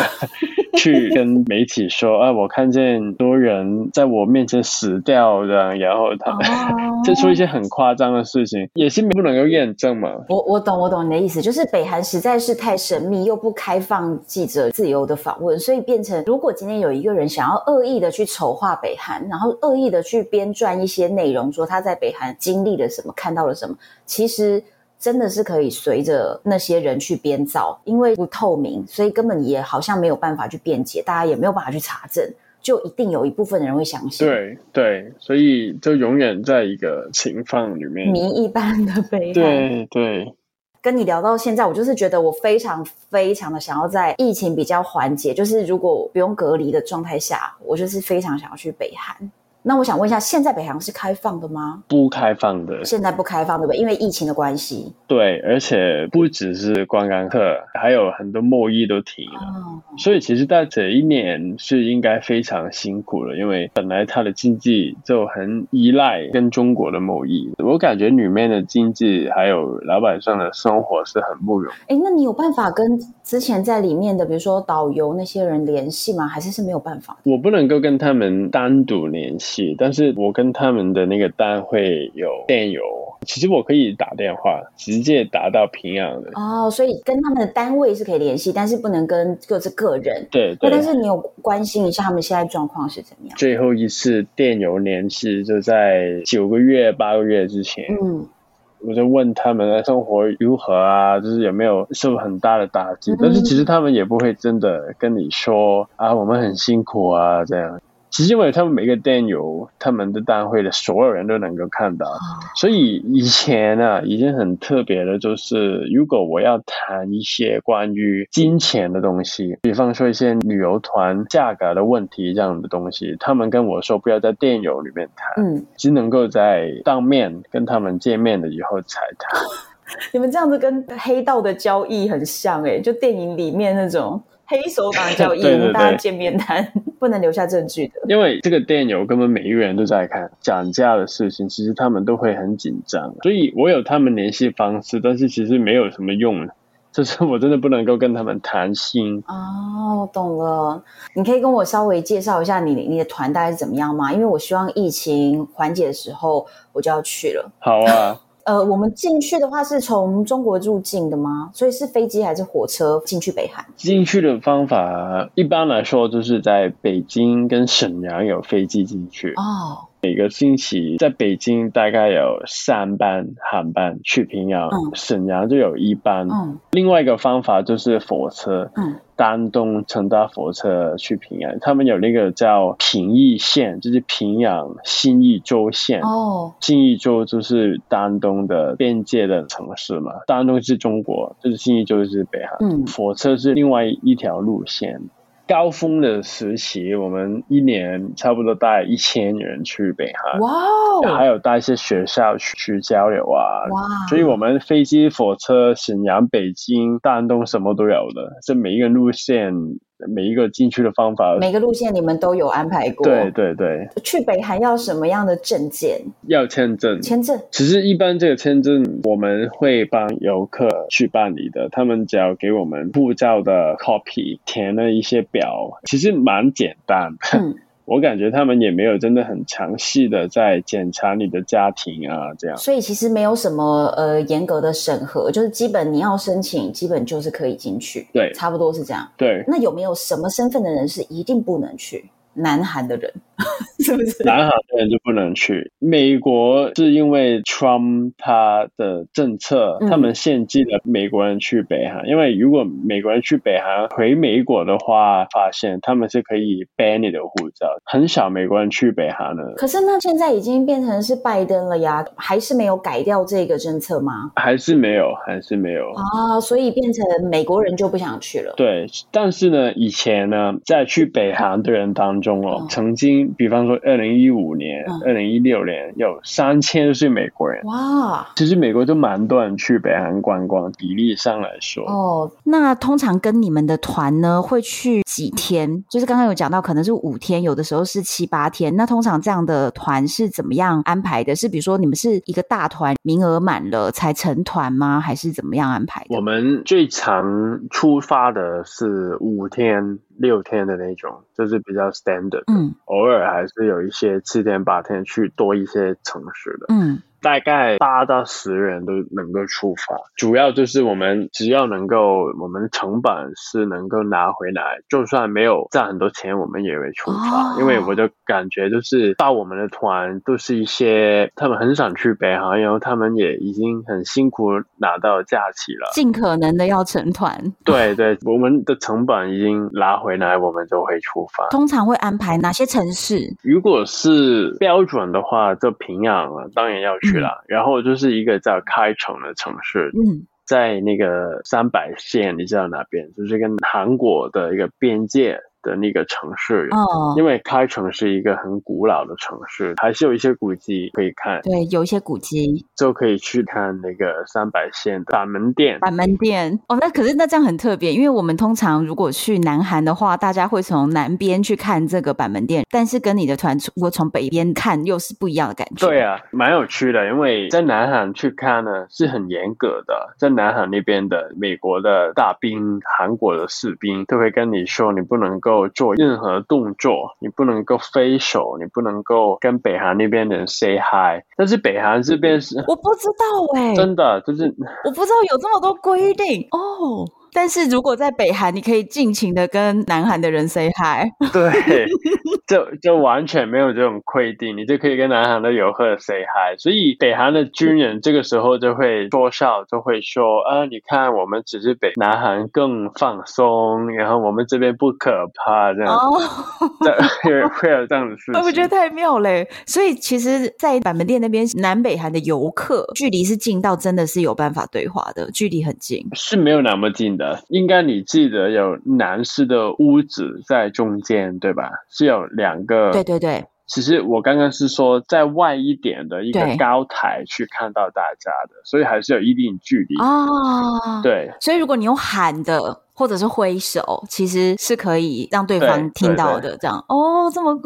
去跟媒体说啊，我看见多人在我面前死掉的，然后他们就说一些很夸张的事情，也是不能够验证嘛。我我懂我懂你的意思，就是北韩实在是太神秘，又不开放记者自由的访问，所以变成如果今天有一个人想要恶意的去丑化北韩，然后恶意的去编撰一些内容，说他在北韩经历了什么，看到了什么，其实。真的是可以随着那些人去编造，因为不透明，所以根本也好像没有办法去辩解，大家也没有办法去查证，就一定有一部分的人会相信。对对，所以就永远在一个情况里面，谜一般的悲哀。对对，跟你聊到现在，我就是觉得我非常非常的想要在疫情比较缓解，就是如果不用隔离的状态下，我就是非常想要去北韩。那我想问一下，现在北航是开放的吗？不开放的，现在不开放，对不对？因为疫情的关系。对，而且不只是观光客，还有很多贸易都停了。哦。所以其实在这一年是应该非常辛苦了，因为本来它的经济就很依赖跟中国的贸易。我感觉里面的经济还有老板上的生活是很不容易。哎，那你有办法跟之前在里面的，比如说导游那些人联系吗？还是是没有办法？我不能够跟他们单独联系。但是我跟他们的那个单会有电邮，其实我可以打电话直接打到平阳的哦，所以跟他们的单位是可以联系，但是不能跟各自个人。对对。但是你有关心一下他们现在状况是怎么样？最后一次电邮联系就在九个月、八个月之前。嗯，我就问他们的生活如何啊，就是有没有受很大的打击？嗯。但是其实他们也不会真的跟你说啊，我们很辛苦啊这样。其实因为他们每个电邮，他们的单位的所有人都能够看到，所以以前啊已经很特别的，就是如果我要谈一些关于金钱的东西，比方说一些旅游团价格的问题这样的东西，他们跟我说不要在电邮里面谈，嗯，只能够在当面跟他们见面了以后才谈。你们这样子跟黑道的交易很像诶，就电影里面那种。黑手党交易，大家见面谈，不能留下证据的。因为这个电邮根本每一个人都在看，讲价的事情，其实他们都会很紧张。所以我有他们联系方式，但是其实没有什么用，就是我真的不能够跟他们谈心。哦，我懂了。你可以跟我稍微介绍一下你你的团大概是怎么样吗？因为我希望疫情缓解的时候，我就要去了。好啊。呃，我们进去的话是从中国入境的吗？所以是飞机还是火车进去北韩？进去的方法一般来说就是在北京跟沈阳有飞机进去。哦，每个星期在北京大概有三班航班去平阳，嗯、沈阳就有一班。嗯、另外一个方法就是火车。嗯丹东乘搭火车去平阳，他们有那个叫平邑线，就是平阳新义州线。哦，新义州就是丹东的边界的城市嘛，丹东是中国，就是新义州就是北韩。嗯，火车是另外一条路线。高峰的时期，我们一年差不多带一千人去北韩，还有带一些学校去去交流啊，哇，所以我们飞机、火车、沈阳、北京、丹东什么都有的，这每一个路线。每一个进去的方法，每个路线你们都有安排过。对对对，去北韩要什么样的证件？要签证。签证。其实一般这个签证我们会帮游客去办理的，他们只要给我们护照的 copy，填了一些表，其实蛮简单。嗯。我感觉他们也没有真的很详细的在检查你的家庭啊，这样。所以其实没有什么呃严格的审核，就是基本你要申请，基本就是可以进去。对，差不多是这样。对。那有没有什么身份的人是一定不能去？南韩的人 是不是？南韩的人就不能去。美国是因为 Trump 他的政策，他们限制了美国人去北韩。嗯、因为如果美国人去北韩回美国的话，发现他们是可以 ban 你的护照，很少美国人去北韩的。可是那现在已经变成是拜登了呀，还是没有改掉这个政策吗？还是没有，还是没有啊，所以变成美国人就不想去了。对，但是呢，以前呢，在去北韩的人当中。中哦，曾经，比方说，二零一五年、二零一六年，有三千是美国人。哇，其实美国都蛮多人去北韩观光，比例上来说。哦，那通常跟你们的团呢，会去几天？就是刚刚有讲到，可能是五天，有的时候是七八天。那通常这样的团是怎么样安排的？是比如说你们是一个大团，名额满了才成团吗？还是怎么样安排的？我们最常出发的是五天。六天的那种，就是比较 standard。嗯，偶尔还是有一些七天八天去多一些城市的。嗯。大概八到十人都能够出发，主要就是我们只要能够，我们的成本是能够拿回来，就算没有赚很多钱，我们也会出发。哦、因为我的感觉就是到我们的团都是一些他们很想去北航，然后他们也已经很辛苦拿到假期了，尽可能的要成团。对对，我们的成本已经拿回来，我们就会出发。通常会安排哪些城市？如果是标准的话，就平壤了，当然要去。去了，然后就是一个叫开城的城市，嗯，在那个三百线，你知道哪边？就是跟韩国的一个边界。的那个城市哦，因为开城是一个很古老的城市，还是有一些古迹可以看。对，有一些古迹就可以去看那个三百线的板门店。板门店哦，那可是那这样很特别，因为我们通常如果去南韩的话，大家会从南边去看这个板门店，但是跟你的团如果从北边看又是不一样的感觉。对啊，蛮有趣的，因为在南韩去看呢是很严格的，在南韩那边的美国的大兵、韩国的士兵都会跟你说，你不能够。做任何动作，你不能够挥手，你不能够跟北韩那边的人 say hi。但是北韩这边是我不知道哎、欸，真的就是我不知道有这么多规定哦。但是如果在北韩，你可以尽情的跟南韩的人 say hi。对。就就完全没有这种规定，你就可以跟南韩的游客 say hi。所以北韩的军人这个时候就会说笑，就会说啊，你看我们只是北南韩更放松，然后我们这边不可怕这样子，会、oh. 会有这样的事情。我觉得太妙嘞！所以其实，在板门店那边，南北韩的游客距离是近到真的是有办法对话的，距离很近。是没有那么近的，应该你记得有男士的屋子在中间，对吧？是有。两个对对对，其实我刚刚是说在外一点的一个高台去看到大家的，所以还是有一定距离哦。对，所以如果你用喊的或者是挥手，其实是可以让对方听到的。这样哦，这么。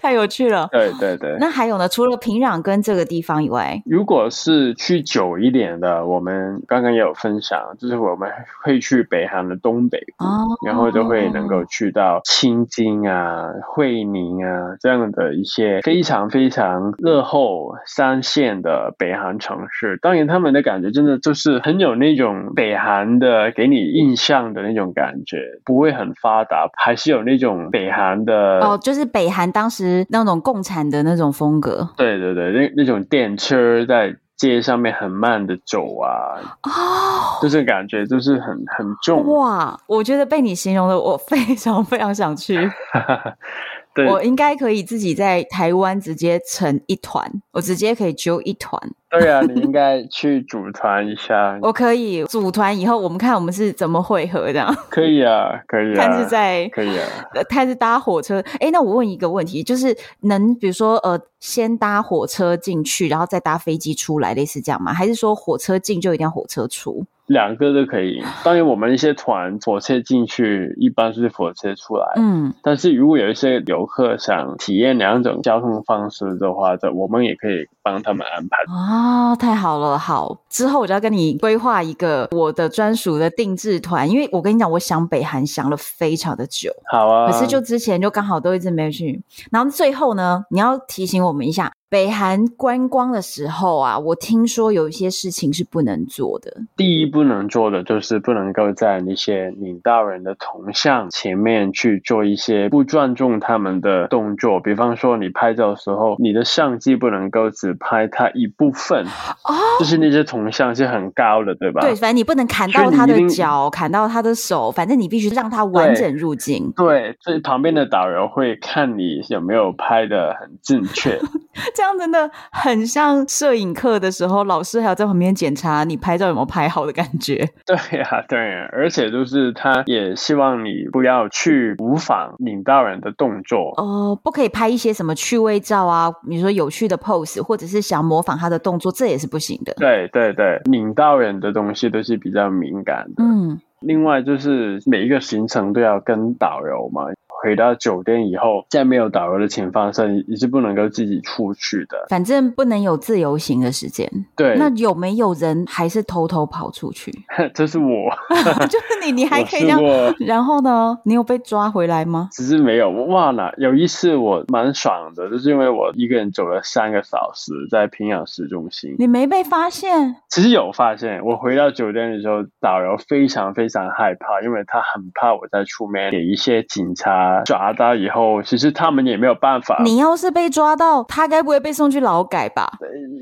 太有趣了，对对对。那还有呢？除了平壤跟这个地方以外，如果是去久一点的，我们刚刚也有分享，就是我们会去北韩的东北部，哦、然后就会能够去到青津啊、惠宁啊这样的一些非常非常落后三线的北韩城市。当然，他们的感觉真的就是很有那种北韩的给你印象的那种感觉，不会很发达，还是有那种北韩的哦，就是北韩当。当时那种共产的那种风格。对对对，那那种电车在街上面很慢的走啊，哦，就是感觉就是很很重。哇，我觉得被你形容的，我非常非常想去。对我应该可以自己在台湾直接成一团，我直接可以揪一团。对啊，你应该去组团一下。我可以组团以后，我们看我们是怎么汇合这样。可以啊，可以啊。看是在可以啊，看是搭火车。哎，那我问一个问题，就是能比如说呃，先搭火车进去，然后再搭飞机出来，类似这样吗？还是说火车进就一定要火车出？两个都可以，当然我们一些团火车进去，一般是火车出来。嗯，但是如果有一些游客想体验两种交通方式的话，这我们也可以帮他们安排。哦，太好了，好，之后我就要跟你规划一个我的专属的定制团，因为我跟你讲，我想北韩想了非常的久。好啊，可是就之前就刚好都一直没有去，然后最后呢，你要提醒我们一下。北韩观光的时候啊，我听说有一些事情是不能做的。第一不能做的就是不能够在那些领导人的铜像前面去做一些不尊重他们的动作。比方说，你拍照的时候，你的相机不能够只拍他一部分。哦，就是那些铜像是很高的，对吧？对，反正你不能砍到他的脚，砍到他的手，反正你必须让他完整入境。对，所以旁边的导游会看你有没有拍的很正确。这样真的很像摄影课的时候，老师还要在旁边检查你拍照有没有拍好的感觉。对呀、啊，对呀、啊，而且就是他也希望你不要去模仿领导人的动作哦、呃，不可以拍一些什么趣味照啊，比如说有趣的 pose，或者是想模仿他的动作，这也是不行的。对对对对，领到人的东西都是比较敏感的。嗯，另外就是每一个行程都要跟导游嘛。回到酒店以后，在没有导游的情况下，你是不能够自己出去的。反正不能有自由行的时间。对，那有没有人还是偷偷跑出去？这是我，就是你，你还可以这样。然后呢？你有被抓回来吗？只是没有，我忘了。有一次我蛮爽的，就是因为我一个人走了三个小时，在平壤市中心。你没被发现？其实有发现。我回到酒店的时候，导游非常非常害怕，因为他很怕我在出面给一些警察。抓到以后，其实他们也没有办法。你要是被抓到，他该不会被送去劳改吧？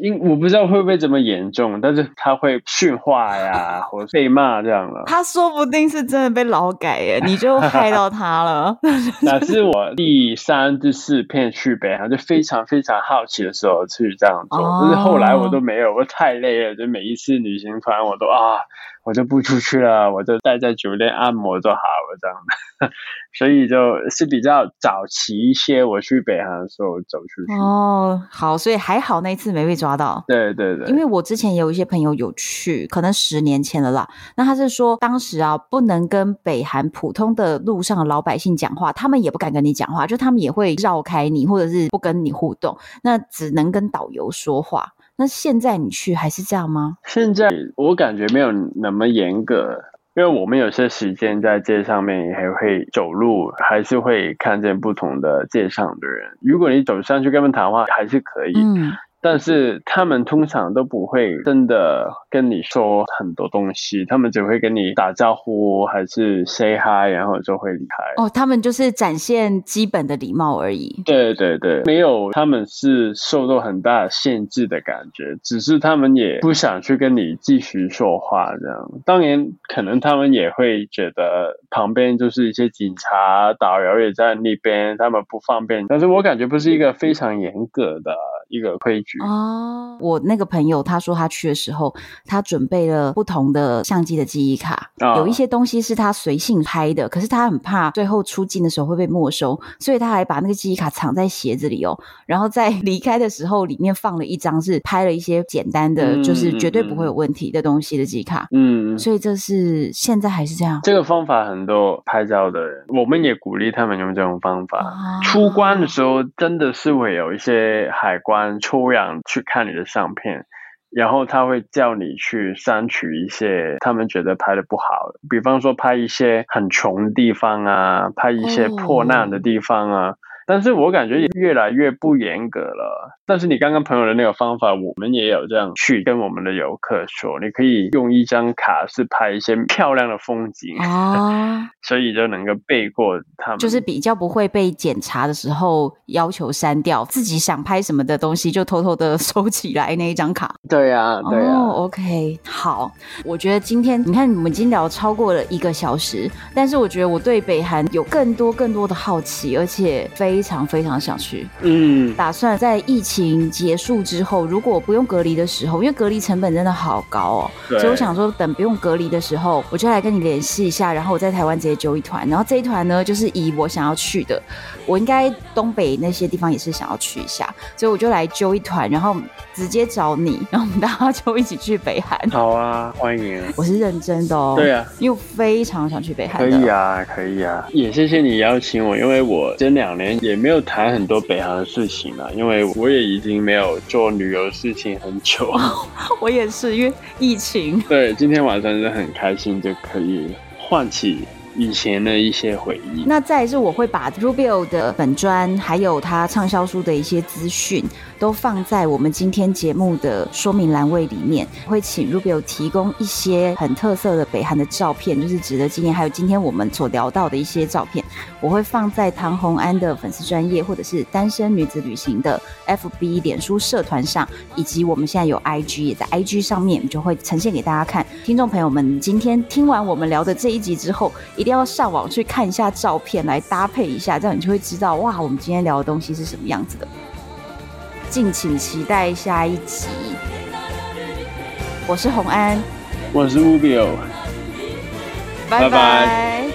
因我不知道会不会这么严重，但是他会训话呀，或者被骂这样了。他说不定是真的被劳改耶，你就害到他了。那是我第三、第四片去北韩，就非常非常好奇的时候去这样做。哦、但是后来我都没有，我太累了，就每一次旅行团我都啊。我就不出去了，我就待在酒店按摩就好了，这样的，所以就是比较早期一些。我去北韩的时候走出去。哦，好，所以还好那一次没被抓到。对对对，因为我之前有一些朋友有去，可能十年前了啦。那他是说，当时啊，不能跟北韩普通的路上的老百姓讲话，他们也不敢跟你讲话，就他们也会绕开你，或者是不跟你互动，那只能跟导游说话。那现在你去还是这样吗？现在我感觉没有那么严格，因为我们有些时间在街上面还会走路，还是会看见不同的街上的人。如果你走上去跟他们谈话，还是可以。嗯。但是他们通常都不会真的跟你说很多东西，他们只会跟你打招呼，还是 say hi，然后就会离开。哦，他们就是展现基本的礼貌而已。对对对，没有，他们是受到很大限制的感觉，只是他们也不想去跟你继续说话这样。当然，可能他们也会觉得旁边就是一些警察、导游也在那边，他们不方便。但是我感觉不是一个非常严格的一个规矩。哦，我那个朋友他说他去的时候，他准备了不同的相机的记忆卡，哦、有一些东西是他随性拍的，可是他很怕最后出境的时候会被没收，所以他还把那个记忆卡藏在鞋子里哦。然后在 离开的时候，里面放了一张是拍了一些简单的，嗯、就是绝对不会有问题的东西的记忆卡。嗯，所以这是现在还是这样。这个方法很多拍照的人，我们也鼓励他们用这种方法。啊、出关的时候真的是会有一些海关抽样。去看你的相片，然后他会叫你去删除一些他们觉得拍的不好，比方说拍一些很穷的地方啊，拍一些破烂的地方啊，但是我感觉也越来越不严格了。但是你刚刚朋友的那个方法，我们也有这样去跟我们的游客说，你可以用一张卡是拍一些漂亮的风景啊，所以就能够背过他们，就是比较不会被检查的时候要求删掉，自己想拍什么的东西就偷偷的收起来那一张卡。对呀，对呀。哦，OK，好，我觉得今天你看我们已经聊超过了一个小时，但是我觉得我对北韩有更多更多的好奇，而且非常非常想去。嗯，打算在疫情。情结束之后，如果不用隔离的时候，因为隔离成本真的好高哦，所以我想说，等不用隔离的时候，我就来跟你联系一下，然后我在台湾直接揪一团，然后这一团呢，就是以我想要去的，我应该东北那些地方也是想要去一下，所以我就来揪一团，然后直接找你，然后我们大家就一起去北韩。好啊，欢迎！我是认真的哦。对啊，因为非常想去北韩。可以啊，可以啊，也谢谢你邀请我，因为我这两年也没有谈很多北航的事情了，因为我也。已经没有做旅游事情很久，我也是，因为疫情。对，今天晚上是很开心，就可以唤起以前的一些回忆。那再来是，我会把 Rubio 的本专，还有他畅销书的一些资讯。都放在我们今天节目的说明栏位里面，会请 Rubio 提供一些很特色的北韩的照片，就是值得纪念。还有今天我们所聊到的一些照片，我会放在唐红安的粉丝专业，或者是单身女子旅行的 FB 脸书社团上，以及我们现在有 IG 也在 IG 上面，就会呈现给大家看。听众朋友们，今天听完我们聊的这一集之后，一定要上网去看一下照片，来搭配一下，这样你就会知道哇，我们今天聊的东西是什么样子的。敬请期待下一集。我是洪安，我是 Rubio，拜拜。